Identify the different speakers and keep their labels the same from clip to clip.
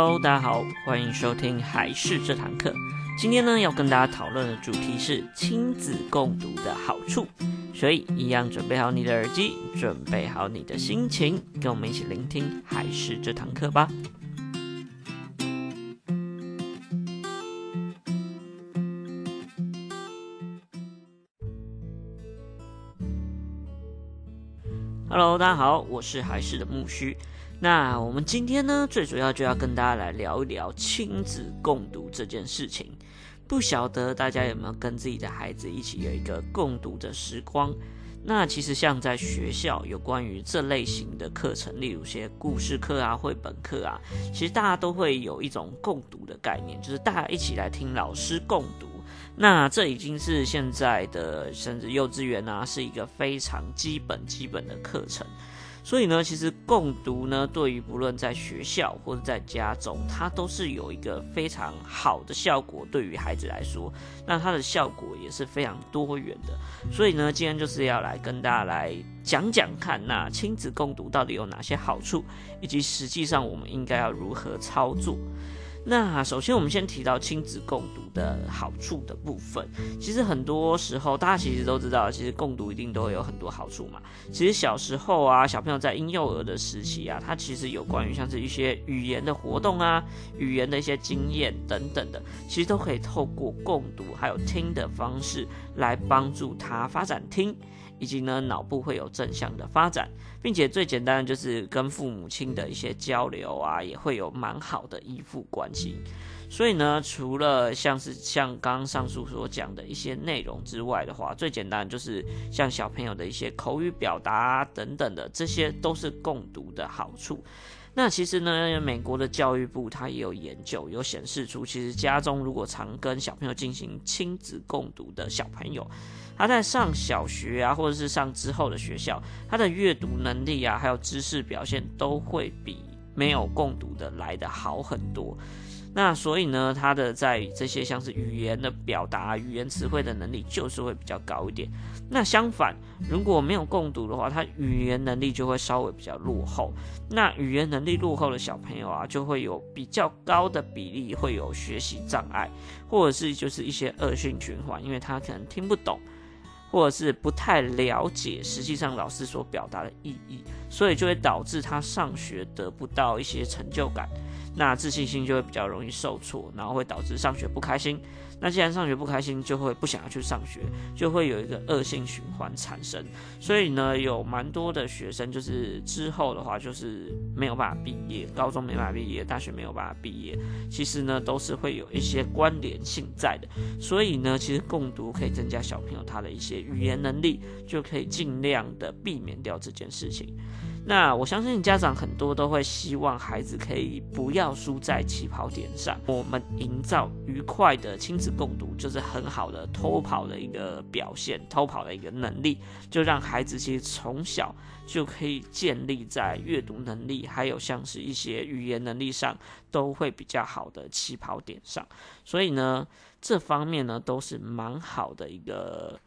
Speaker 1: Hello，大家好，欢迎收听还是这堂课。今天呢，要跟大家讨论的主题是亲子共读的好处，所以一样准备好你的耳机，准备好你的心情，跟我们一起聆听还是这堂课吧。Hello，大家好，我是还是的木须。那我们今天呢，最主要就要跟大家来聊一聊亲子共读这件事情。不晓得大家有没有跟自己的孩子一起有一个共读的时光？那其实像在学校有关于这类型的课程，例如些故事课啊、绘本课啊，其实大家都会有一种共读的概念，就是大家一起来听老师共读。那这已经是现在的甚至幼稚园啊，是一个非常基本基本的课程。所以呢，其实共读呢，对于不论在学校或者在家中，它都是有一个非常好的效果。对于孩子来说，那它的效果也是非常多元的。所以呢，今天就是要来跟大家来讲讲看，那亲子共读到底有哪些好处，以及实际上我们应该要如何操作。那首先，我们先提到亲子共读的好处的部分。其实很多时候，大家其实都知道，其实共读一定都会有很多好处嘛。其实小时候啊，小朋友在婴幼儿的时期啊，他其实有关于像是一些语言的活动啊，语言的一些经验等等的，其实都可以透过共读还有听的方式来帮助他发展听。以及呢，脑部会有正向的发展，并且最简单的就是跟父母亲的一些交流啊，也会有蛮好的依附关系。所以呢，除了像是像刚上述所讲的一些内容之外的话，最简单的就是像小朋友的一些口语表达等等的，这些都是共读的好处。那其实呢，美国的教育部它也有研究，有显示出，其实家中如果常跟小朋友进行亲子共读的小朋友，他在上小学啊，或者是上之后的学校，他的阅读能力啊，还有知识表现都会比没有共读的来得好很多。那所以呢，他的在这些像是语言的表达、语言词汇的能力就是会比较高一点。那相反，如果没有共读的话，他语言能力就会稍微比较落后。那语言能力落后的小朋友啊，就会有比较高的比例会有学习障碍，或者是就是一些恶性循环，因为他可能听不懂。或者是不太了解实际上老师所表达的意义，所以就会导致他上学得不到一些成就感，那自信心就会比较容易受挫，然后会导致上学不开心。那既然上学不开心，就会不想要去上学，就会有一个恶性循环产生。所以呢，有蛮多的学生就是之后的话，就是没有办法毕业，高中没办法毕业，大学没有办法毕业。其实呢，都是会有一些关联性在的。所以呢，其实共读可以增加小朋友他的一些语言能力，就可以尽量的避免掉这件事情。那我相信家长很多都会希望孩子可以不要输在起跑点上。我们营造愉快的亲子共读，就是很好的偷跑的一个表现，偷跑的一个能力，就让孩子其实从小就可以建立在阅读能力，还有像是一些语言能力上都会比较好的起跑点上。所以呢，这方面呢都是蛮好的一个。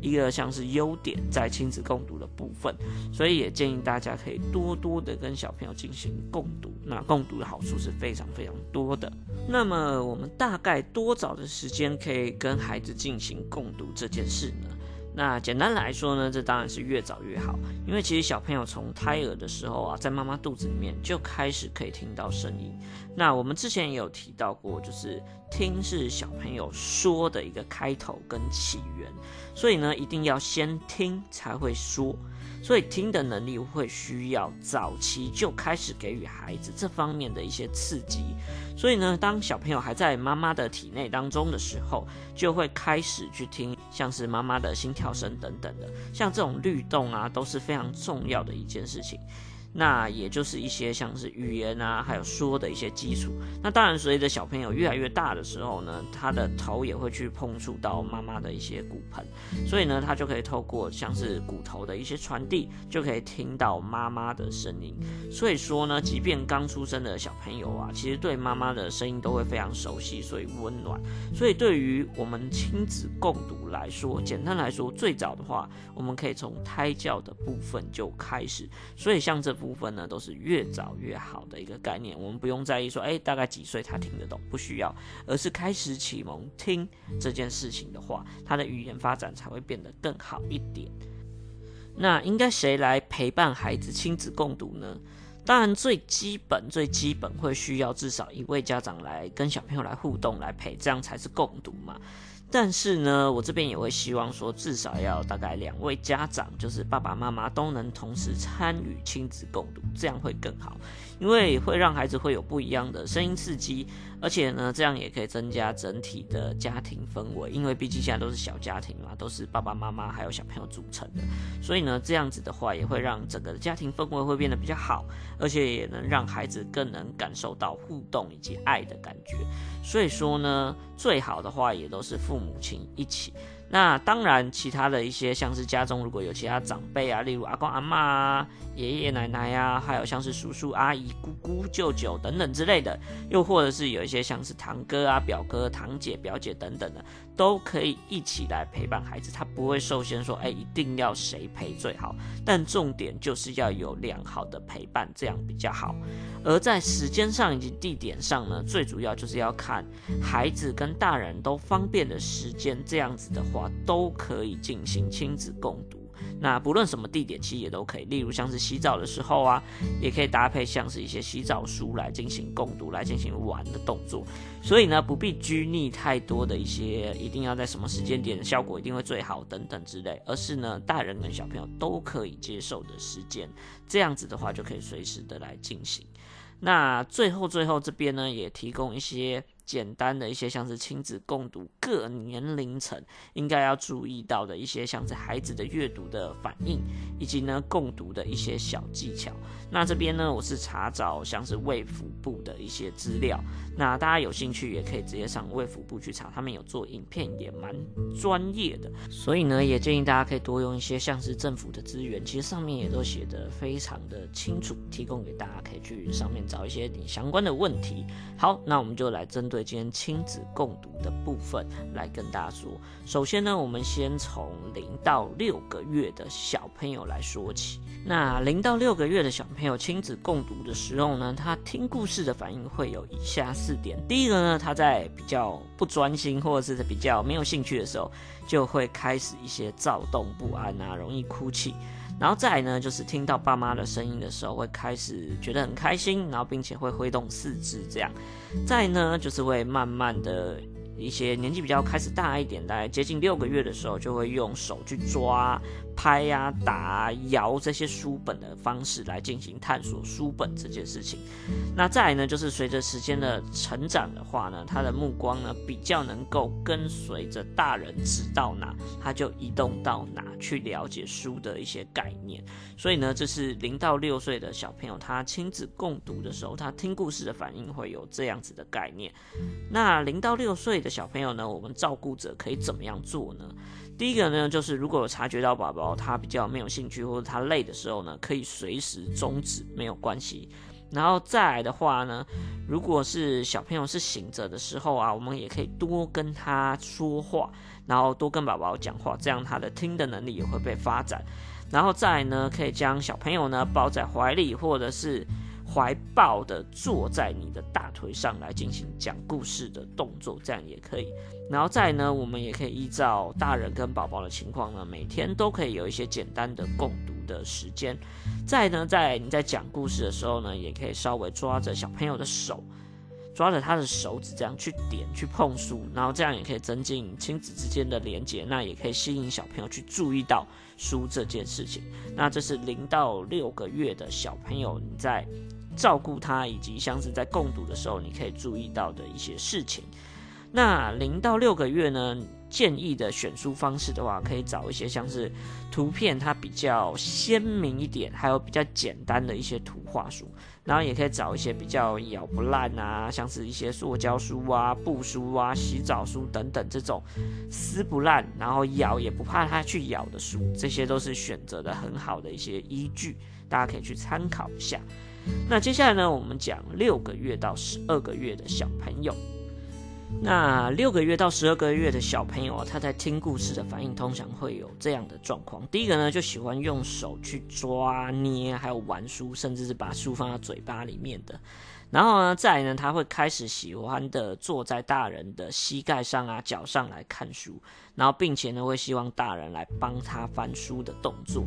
Speaker 1: 一个像是优点在亲子共读的部分，所以也建议大家可以多多的跟小朋友进行共读。那共读的好处是非常非常多的。那么我们大概多早的时间可以跟孩子进行共读这件事呢？那简单来说呢，这当然是越早越好，因为其实小朋友从胎儿的时候啊，在妈妈肚子里面就开始可以听到声音。那我们之前也有提到过，就是听是小朋友说的一个开头跟起源，所以呢，一定要先听才会说。所以听的能力会需要早期就开始给予孩子这方面的一些刺激。所以呢，当小朋友还在妈妈的体内当中的时候，就会开始去听像是妈妈的心跳声等等的，像这种律动啊，都是非常重要的一件事情。那也就是一些像是语言啊，还有说的一些基础。那当然，随着小朋友越来越大的时候呢，他的头也会去碰触到妈妈的一些骨盆，所以呢，他就可以透过像是骨头的一些传递，就可以听到妈妈的声音。所以说呢，即便刚出生的小朋友啊，其实对妈妈的声音都会非常熟悉，所以温暖。所以对于我们亲子共读来说，简单来说，最早的话，我们可以从胎教的部分就开始。所以像这。部分呢，都是越早越好的一个概念。我们不用在意说，哎，大概几岁他听得懂，不需要，而是开始启蒙听这件事情的话，他的语言发展才会变得更好一点。那应该谁来陪伴孩子亲子共读呢？当然，最基本、最基本会需要至少一位家长来跟小朋友来互动、来陪，这样才是共读嘛。但是呢，我这边也会希望说，至少要大概两位家长，就是爸爸妈妈都能同时参与亲子共读，这样会更好，因为会让孩子会有不一样的声音刺激，而且呢，这样也可以增加整体的家庭氛围，因为毕竟现在都是小家庭嘛，都是爸爸妈妈还有小朋友组成的，所以呢，这样子的话也会让整个家庭氛围会变得比较好，而且也能让孩子更能感受到互动以及爱的感觉。所以说呢，最好的话也都是父母。母亲一起，那当然，其他的一些像是家中如果有其他长辈啊，例如阿公阿嬷啊、爷爷奶奶呀，还有像是叔叔阿姨、姑姑、舅舅等等之类的，又或者是有一些像是堂哥啊、表哥、堂姐、表姐等等的。都可以一起来陪伴孩子，他不会受限说，哎，一定要谁陪最好。但重点就是要有良好的陪伴，这样比较好。而在时间上以及地点上呢，最主要就是要看孩子跟大人都方便的时间，这样子的话都可以进行亲子共读。那不论什么地点，其实也都可以。例如像是洗澡的时候啊，也可以搭配像是一些洗澡书来进行共读，来进行玩的动作。所以呢，不必拘泥太多的一些，一定要在什么时间点效果一定会最好等等之类，而是呢，大人跟小朋友都可以接受的时间，这样子的话就可以随时的来进行。那最后最后这边呢，也提供一些。简单的一些像是亲子共读各年龄层应该要注意到的一些像是孩子的阅读的反应，以及呢共读的一些小技巧。那这边呢，我是查找像是卫福部的一些资料。那大家有兴趣也可以直接上卫福部去查，他们有做影片，也蛮专业的。所以呢，也建议大家可以多用一些像是政府的资源，其实上面也都写得非常的清楚，提供给大家可以去上面找一些你相关的问题。好，那我们就来针对。对今天亲子共读的部分来跟大家说，首先呢，我们先从零到六个月的小朋友来说起。那零到六个月的小朋友亲子共读的时候呢，他听故事的反应会有以下四点。第一个呢，他在比较不专心或者是比较没有兴趣的时候，就会开始一些躁动不安啊，容易哭泣。然后再呢，就是听到爸妈的声音的时候，会开始觉得很开心，然后并且会挥动四肢这样。再呢，就是会慢慢的。一些年纪比较开始大一点，大概接近六个月的时候，就会用手去抓、拍呀、打、啊、摇这些书本的方式来进行探索书本这件事情。那再来呢，就是随着时间的成长的话呢，他的目光呢比较能够跟随着大人指到哪，他就移动到哪去了解书的一些概念。所以呢，这是零到六岁的小朋友他亲子共读的时候，他听故事的反应会有这样子的概念。那零到六岁的小朋友呢，我们照顾者可以怎么样做呢？第一个呢，就是如果有察觉到宝宝他比较没有兴趣或者他累的时候呢，可以随时终止，没有关系。然后再来的话呢，如果是小朋友是醒着的时候啊，我们也可以多跟他说话，然后多跟宝宝讲话，这样他的听的能力也会被发展。然后再来呢，可以将小朋友呢抱在怀里，或者是。怀抱的坐在你的大腿上来进行讲故事的动作，这样也可以。然后再呢，我们也可以依照大人跟宝宝的情况呢，每天都可以有一些简单的共读的时间。再呢，在你在讲故事的时候呢，也可以稍微抓着小朋友的手，抓着他的手指这样去点去碰书，然后这样也可以增进亲子之间的连结，那也可以吸引小朋友去注意到书这件事情。那这是零到六个月的小朋友，你在照顾他，以及像是在共读的时候，你可以注意到的一些事情。那零到六个月呢，建议的选书方式的话，可以找一些像是图片它比较鲜明一点，还有比较简单的一些图画书。然后也可以找一些比较咬不烂啊，像是一些塑胶书啊、布书啊、洗澡书等等这种撕不烂，然后咬也不怕它去咬的书，这些都是选择的很好的一些依据，大家可以去参考一下。那接下来呢，我们讲六个月到十二个月的小朋友。那六个月到十二个月的小朋友啊，他在听故事的反应通常会有这样的状况。第一个呢，就喜欢用手去抓捏，还有玩书，甚至是把书放到嘴巴里面的。然后呢，再来呢，他会开始喜欢的坐在大人的膝盖上啊、脚上来看书，然后并且呢，会希望大人来帮他翻书的动作。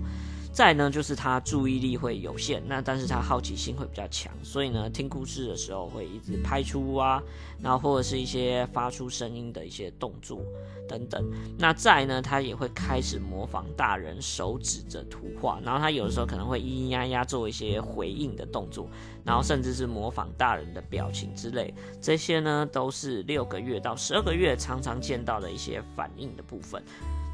Speaker 1: 再呢，就是他注意力会有限，那但是他好奇心会比较强，所以呢，听故事的时候会一直拍出啊，然后或者是一些发出声音的一些动作等等。那再呢，他也会开始模仿大人手指着图画，然后他有的时候可能会咿咿呀呀做一些回应的动作，然后甚至是模仿大人的表情之类。这些呢，都是六个月到十二个月常常见到的一些反应的部分。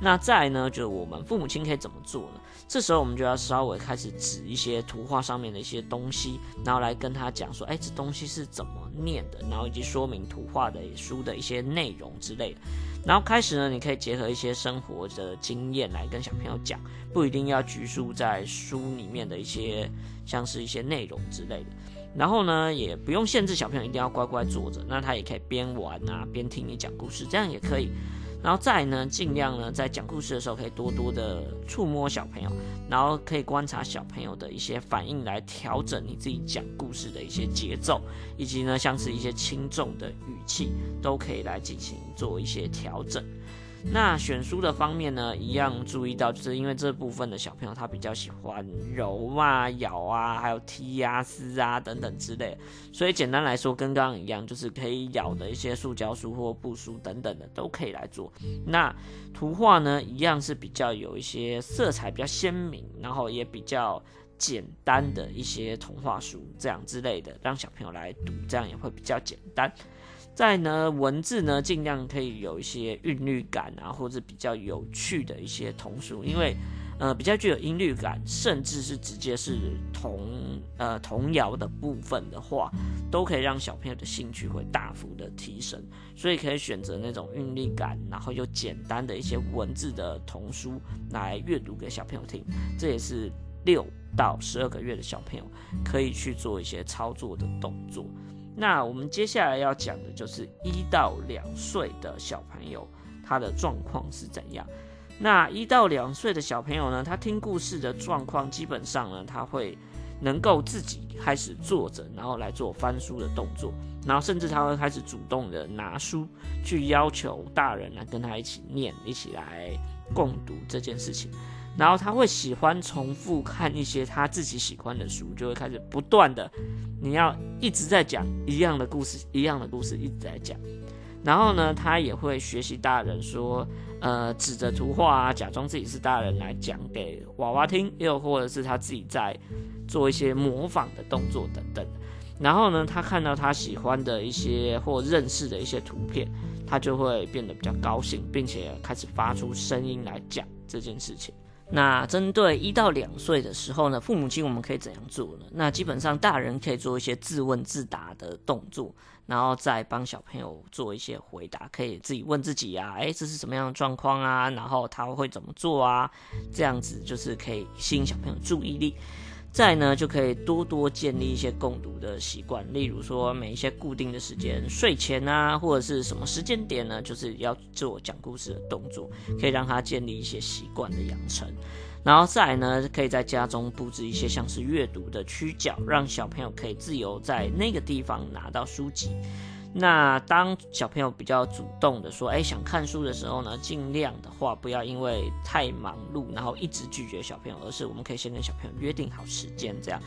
Speaker 1: 那再呢，就是我们父母亲可以怎么做呢？这时候我们就要稍微开始指一些图画上面的一些东西，然后来跟他讲说，哎，这东西是怎么念的，然后以及说明图画的书的一些内容之类的。然后开始呢，你可以结合一些生活的经验来跟小朋友讲，不一定要拘束在书里面的一些像是一些内容之类的。然后呢，也不用限制小朋友一定要乖乖坐着，那他也可以边玩啊边听你讲故事，这样也可以。然后再呢，尽量呢，在讲故事的时候可以多多的触摸小朋友，然后可以观察小朋友的一些反应，来调整你自己讲故事的一些节奏，以及呢，像是一些轻重的语气，都可以来进行做一些调整。那选书的方面呢，一样注意到，就是因为这部分的小朋友他比较喜欢揉啊、咬啊，还有踢啊、撕啊等等之类，所以简单来说，跟刚刚一样，就是可以咬的一些塑胶书或布书等等的都可以来做。那图画呢，一样是比较有一些色彩比较鲜明，然后也比较简单的一些童话书这样之类的，让小朋友来读，这样也会比较简单。再呢，文字呢，尽量可以有一些韵律感啊，或者比较有趣的一些童书，因为呃比较具有音律感，甚至是直接是童呃童谣的部分的话，都可以让小朋友的兴趣会大幅的提升。所以可以选择那种韵律感，然后又简单的一些文字的童书来阅读给小朋友听。这也是六到十二个月的小朋友可以去做一些操作的动作。那我们接下来要讲的就是一到两岁的小朋友，他的状况是怎样？那一到两岁的小朋友呢，他听故事的状况基本上呢，他会能够自己开始坐着，然后来做翻书的动作，然后甚至他会开始主动的拿书去要求大人来跟他一起念，一起来共读这件事情。然后他会喜欢重复看一些他自己喜欢的书，就会开始不断的，你要一直在讲一样的故事，一样的故事一直在讲。然后呢，他也会学习大人说，呃，指着图画啊，假装自己是大人来讲给娃娃听，又或者是他自己在做一些模仿的动作等等。然后呢，他看到他喜欢的一些或认识的一些图片，他就会变得比较高兴，并且开始发出声音来讲这件事情。那针对一到两岁的时候呢，父母亲我们可以怎样做呢？那基本上大人可以做一些自问自答的动作，然后再帮小朋友做一些回答，可以自己问自己啊，诶，这是什么样的状况啊？然后他会怎么做啊？这样子就是可以吸引小朋友注意力。再呢，就可以多多建立一些共读的习惯，例如说每一些固定的时间，睡前啊，或者是什么时间点呢，就是要做讲故事的动作，可以让他建立一些习惯的养成。然后再呢，可以在家中布置一些像是阅读的区角，让小朋友可以自由在那个地方拿到书籍。那当小朋友比较主动的说，哎，想看书的时候呢，尽量的话不要因为太忙碌，然后一直拒绝小朋友，而是我们可以先跟小朋友约定好时间，这样，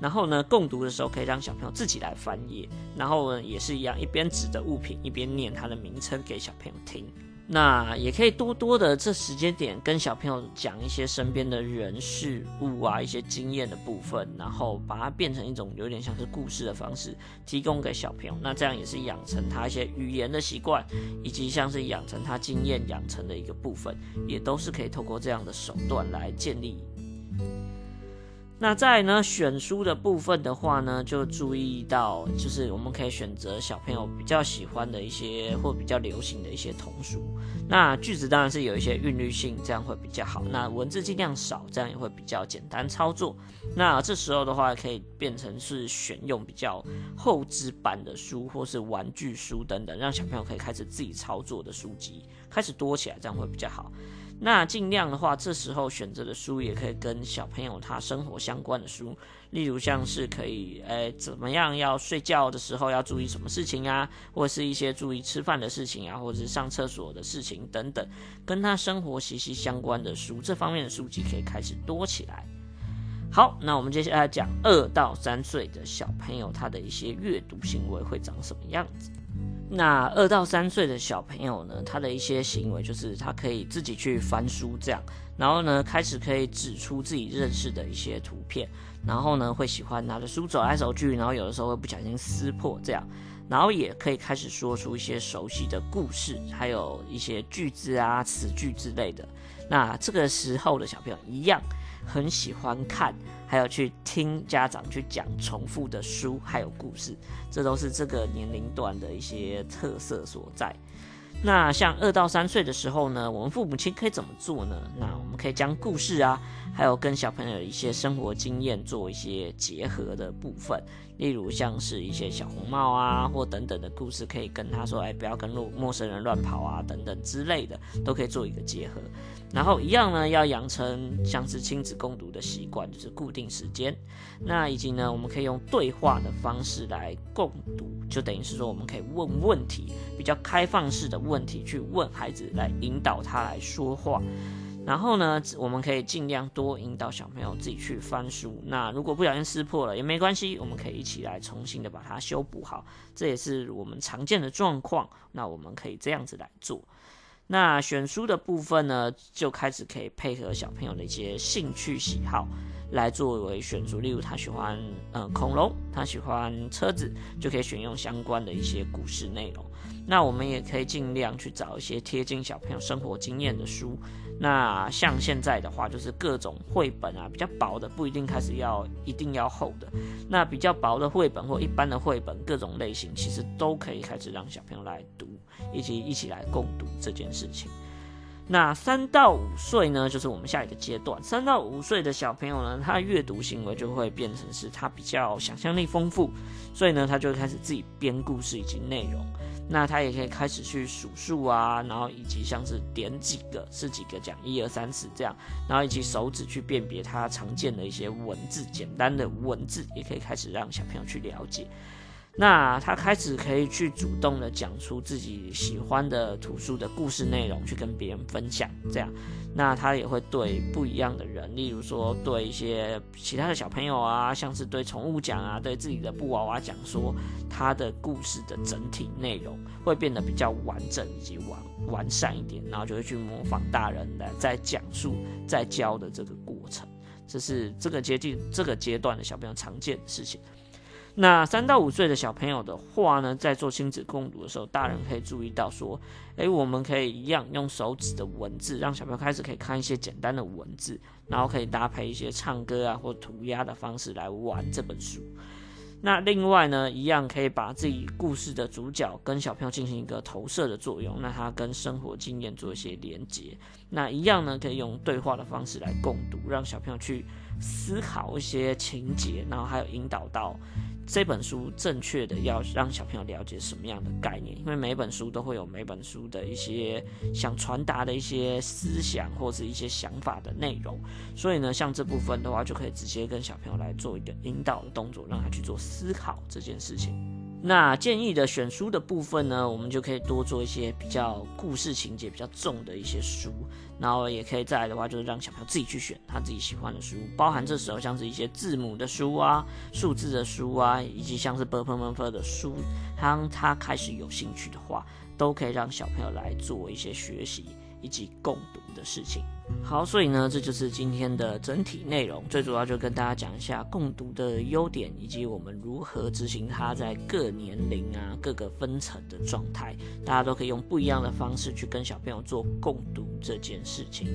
Speaker 1: 然后呢，共读的时候可以让小朋友自己来翻页，然后呢，也是一样，一边指着物品，一边念它的名称给小朋友听。那也可以多多的这时间点跟小朋友讲一些身边的人事物啊，一些经验的部分，然后把它变成一种有点像是故事的方式，提供给小朋友。那这样也是养成他一些语言的习惯，以及像是养成他经验养成的一个部分，也都是可以透过这样的手段来建立。那在呢选书的部分的话呢，就注意到，就是我们可以选择小朋友比较喜欢的一些或比较流行的一些童书。那句子当然是有一些韵律性，这样会比较好。那文字尽量少，这样也会比较简单操作。那这时候的话，可以变成是选用比较厚纸版的书，或是玩具书等等，让小朋友可以开始自己操作的书籍开始多起来，这样会比较好。那尽量的话，这时候选择的书也可以跟小朋友他生活相关的书，例如像是可以，诶，怎么样要睡觉的时候要注意什么事情啊，或是一些注意吃饭的事情啊，或者是上厕所的事情等等，跟他生活息息相关的书，这方面的书籍可以开始多起来。好，那我们接下来讲二到三岁的小朋友他的一些阅读行为会长什么样子。那二到三岁的小朋友呢，他的一些行为就是他可以自己去翻书这样，然后呢，开始可以指出自己认识的一些图片，然后呢，会喜欢拿着书走来走去，然后有的时候会不小心撕破这样，然后也可以开始说出一些熟悉的故事，还有一些句子啊、词句之类的。那这个时候的小朋友一样。很喜欢看，还有去听家长去讲重复的书，还有故事，这都是这个年龄段的一些特色所在。那像二到三岁的时候呢，我们父母亲可以怎么做呢？那我们可以将故事啊，还有跟小朋友一些生活经验做一些结合的部分，例如像是一些小红帽啊，或等等的故事，可以跟他说，哎，不要跟陌陌生人乱跑啊，等等之类的，都可以做一个结合。然后一样呢，要养成像是亲子共读的习惯，就是固定时间。那以及呢，我们可以用对话的方式来共读，就等于是说，我们可以问问题，比较开放式的问题去问孩子，来引导他来说话。然后呢，我们可以尽量多引导小朋友自己去翻书。那如果不小心撕破了也没关系，我们可以一起来重新的把它修补好，这也是我们常见的状况。那我们可以这样子来做。那选书的部分呢，就开始可以配合小朋友的一些兴趣喜好来作为选书。例如他喜欢嗯恐龙，他喜欢车子，就可以选用相关的一些故事内容。那我们也可以尽量去找一些贴近小朋友生活经验的书。那像现在的话，就是各种绘本啊，比较薄的不一定开始要一定要厚的。那比较薄的绘本或一般的绘本，各种类型其实都可以开始让小朋友来读。以及一起来共读这件事情。那三到五岁呢，就是我们下一个阶段。三到五岁的小朋友呢，他阅读行为就会变成是他比较想象力丰富，所以呢，他就开始自己编故事以及内容。那他也可以开始去数数啊，然后以及像是点几个是几个讲一二三四这样，然后以及手指去辨别他常见的一些文字，简单的文字也可以开始让小朋友去了解。那他开始可以去主动的讲出自己喜欢的图书的故事内容，去跟别人分享。这样，那他也会对不一样的人，例如说对一些其他的小朋友啊，像是对宠物讲啊，对自己的布娃娃讲，说他的故事的整体内容会变得比较完整以及完完善一点，然后就会去模仿大人来在讲述、在教的这个过程。这是这个阶段这个阶段的小朋友常见的事情。那三到五岁的小朋友的话呢，在做亲子共读的时候，大人可以注意到说，诶，我们可以一样用手指的文字，让小朋友开始可以看一些简单的文字，然后可以搭配一些唱歌啊或涂鸦的方式来玩这本书。那另外呢，一样可以把自己故事的主角跟小朋友进行一个投射的作用，那他跟生活经验做一些连接。那一样呢，可以用对话的方式来共读，让小朋友去思考一些情节，然后还有引导到。这本书正确的要让小朋友了解什么样的概念，因为每本书都会有每本书的一些想传达的一些思想或是一些想法的内容，所以呢，像这部分的话，就可以直接跟小朋友来做一个引导的动作，让他去做思考这件事情。那建议的选书的部分呢，我们就可以多做一些比较故事情节比较重的一些书，然后也可以再来的话，就是让小朋友自己去选他自己喜欢的书，包含这时候像是一些字母的书啊、数字的书啊，以及像是 b u r p l e r 的书，当他开始有兴趣的话，都可以让小朋友来做一些学习以及共读。的事情。好，所以呢，这就是今天的整体内容，最主要就跟大家讲一下共读的优点，以及我们如何执行它在各年龄啊、各个分层的状态，大家都可以用不一样的方式去跟小朋友做共读这件事情。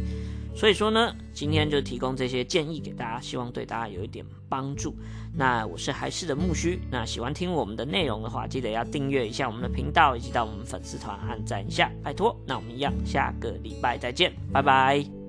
Speaker 1: 所以说呢，今天就提供这些建议给大家，希望对大家有一点帮助。那我是还是的木须，那喜欢听我们的内容的话，记得要订阅一下我们的频道，以及到我们粉丝团按赞一下，拜托。那我们一样，下个礼拜再见，拜拜。